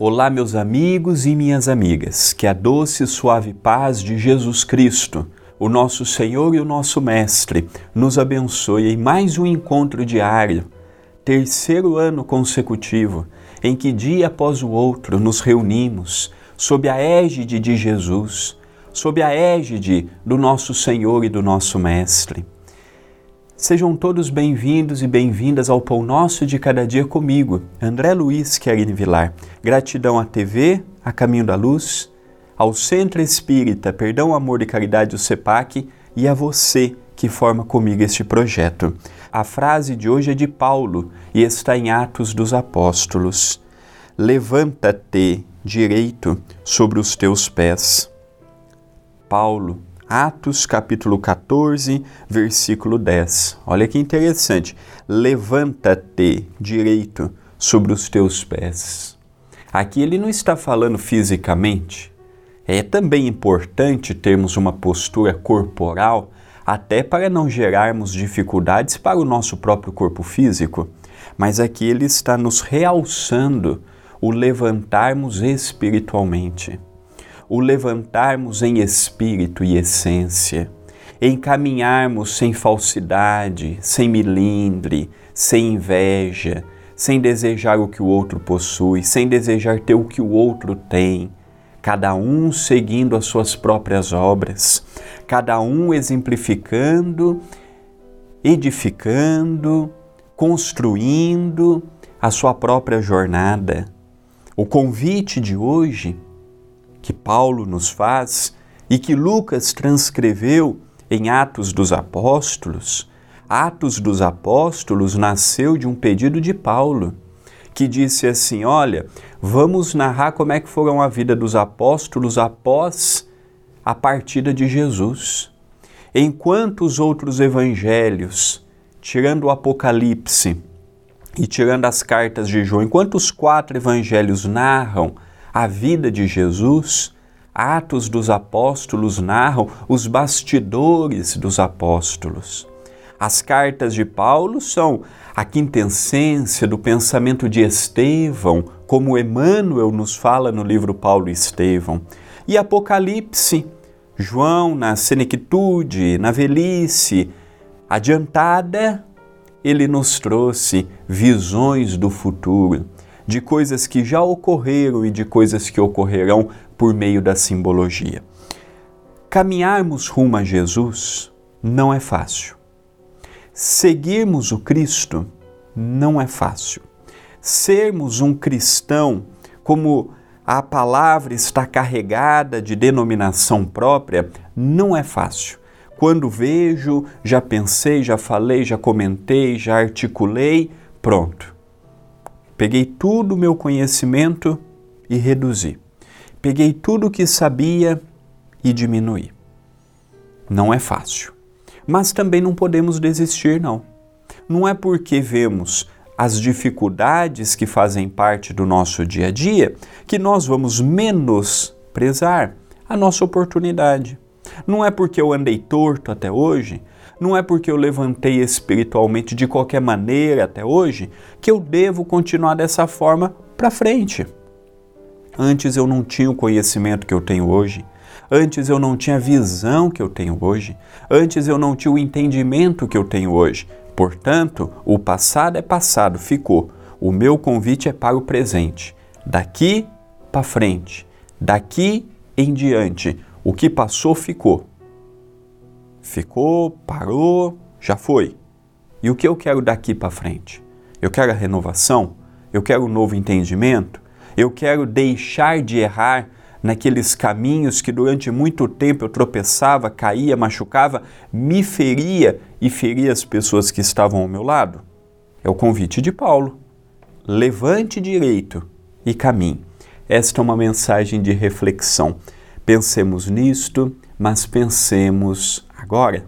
Olá, meus amigos e minhas amigas, que a doce e suave paz de Jesus Cristo, o nosso Senhor e o nosso Mestre, nos abençoe em mais um encontro diário, terceiro ano consecutivo, em que dia após o outro nos reunimos sob a égide de Jesus, sob a égide do nosso Senhor e do nosso Mestre. Sejam todos bem-vindos e bem-vindas ao Pão Nosso de Cada Dia comigo, André Luiz Querine Vilar. Gratidão à TV, a Caminho da Luz, ao Centro Espírita Perdão, Amor e Caridade, o CEPAC, e a você que forma comigo este projeto. A frase de hoje é de Paulo e está em Atos dos Apóstolos. Levanta-te direito sobre os teus pés. Paulo, Atos capítulo 14, versículo 10. Olha que interessante. Levanta-te direito sobre os teus pés. Aqui ele não está falando fisicamente. É também importante termos uma postura corporal, até para não gerarmos dificuldades para o nosso próprio corpo físico. Mas aqui ele está nos realçando o levantarmos espiritualmente o levantarmos em espírito e essência, encaminharmos sem falsidade, sem milindre, sem inveja, sem desejar o que o outro possui, sem desejar ter o que o outro tem, cada um seguindo as suas próprias obras, cada um exemplificando, edificando, construindo a sua própria jornada. O convite de hoje que Paulo nos faz e que Lucas transcreveu em Atos dos Apóstolos, Atos dos Apóstolos nasceu de um pedido de Paulo, que disse assim: Olha, vamos narrar como é que foram a vida dos apóstolos após a partida de Jesus. Enquanto os outros evangelhos, tirando o Apocalipse e tirando as cartas de João, enquanto os quatro evangelhos narram a vida de Jesus, Atos dos Apóstolos narram os bastidores dos apóstolos. As cartas de Paulo são a quintessência do pensamento de Estevão, como Emmanuel nos fala no livro Paulo e Estevão. E Apocalipse, João na senectude, na velhice adiantada, ele nos trouxe visões do futuro de coisas que já ocorreram e de coisas que ocorrerão por meio da simbologia. Caminharmos rumo a Jesus não é fácil. Seguirmos o Cristo não é fácil. Sermos um cristão, como a palavra está carregada de denominação própria, não é fácil. Quando vejo, já pensei, já falei, já comentei, já articulei, pronto Peguei tudo o meu conhecimento e reduzi. Peguei tudo o que sabia e diminuí. Não é fácil. Mas também não podemos desistir, não. Não é porque vemos as dificuldades que fazem parte do nosso dia a dia que nós vamos menosprezar a nossa oportunidade. Não é porque eu andei torto até hoje não é porque eu levantei espiritualmente de qualquer maneira até hoje que eu devo continuar dessa forma para frente. Antes eu não tinha o conhecimento que eu tenho hoje. Antes eu não tinha a visão que eu tenho hoje. Antes eu não tinha o entendimento que eu tenho hoje. Portanto, o passado é passado, ficou. O meu convite é para o presente. Daqui para frente. Daqui em diante. O que passou, ficou ficou, parou, já foi. E o que eu quero daqui para frente? Eu quero a renovação, eu quero um novo entendimento, eu quero deixar de errar naqueles caminhos que durante muito tempo eu tropeçava, caía, machucava, me feria e feria as pessoas que estavam ao meu lado? É o convite de Paulo. Levante direito e caminhe. Esta é uma mensagem de reflexão. Pensemos nisto, mas pensemos agora.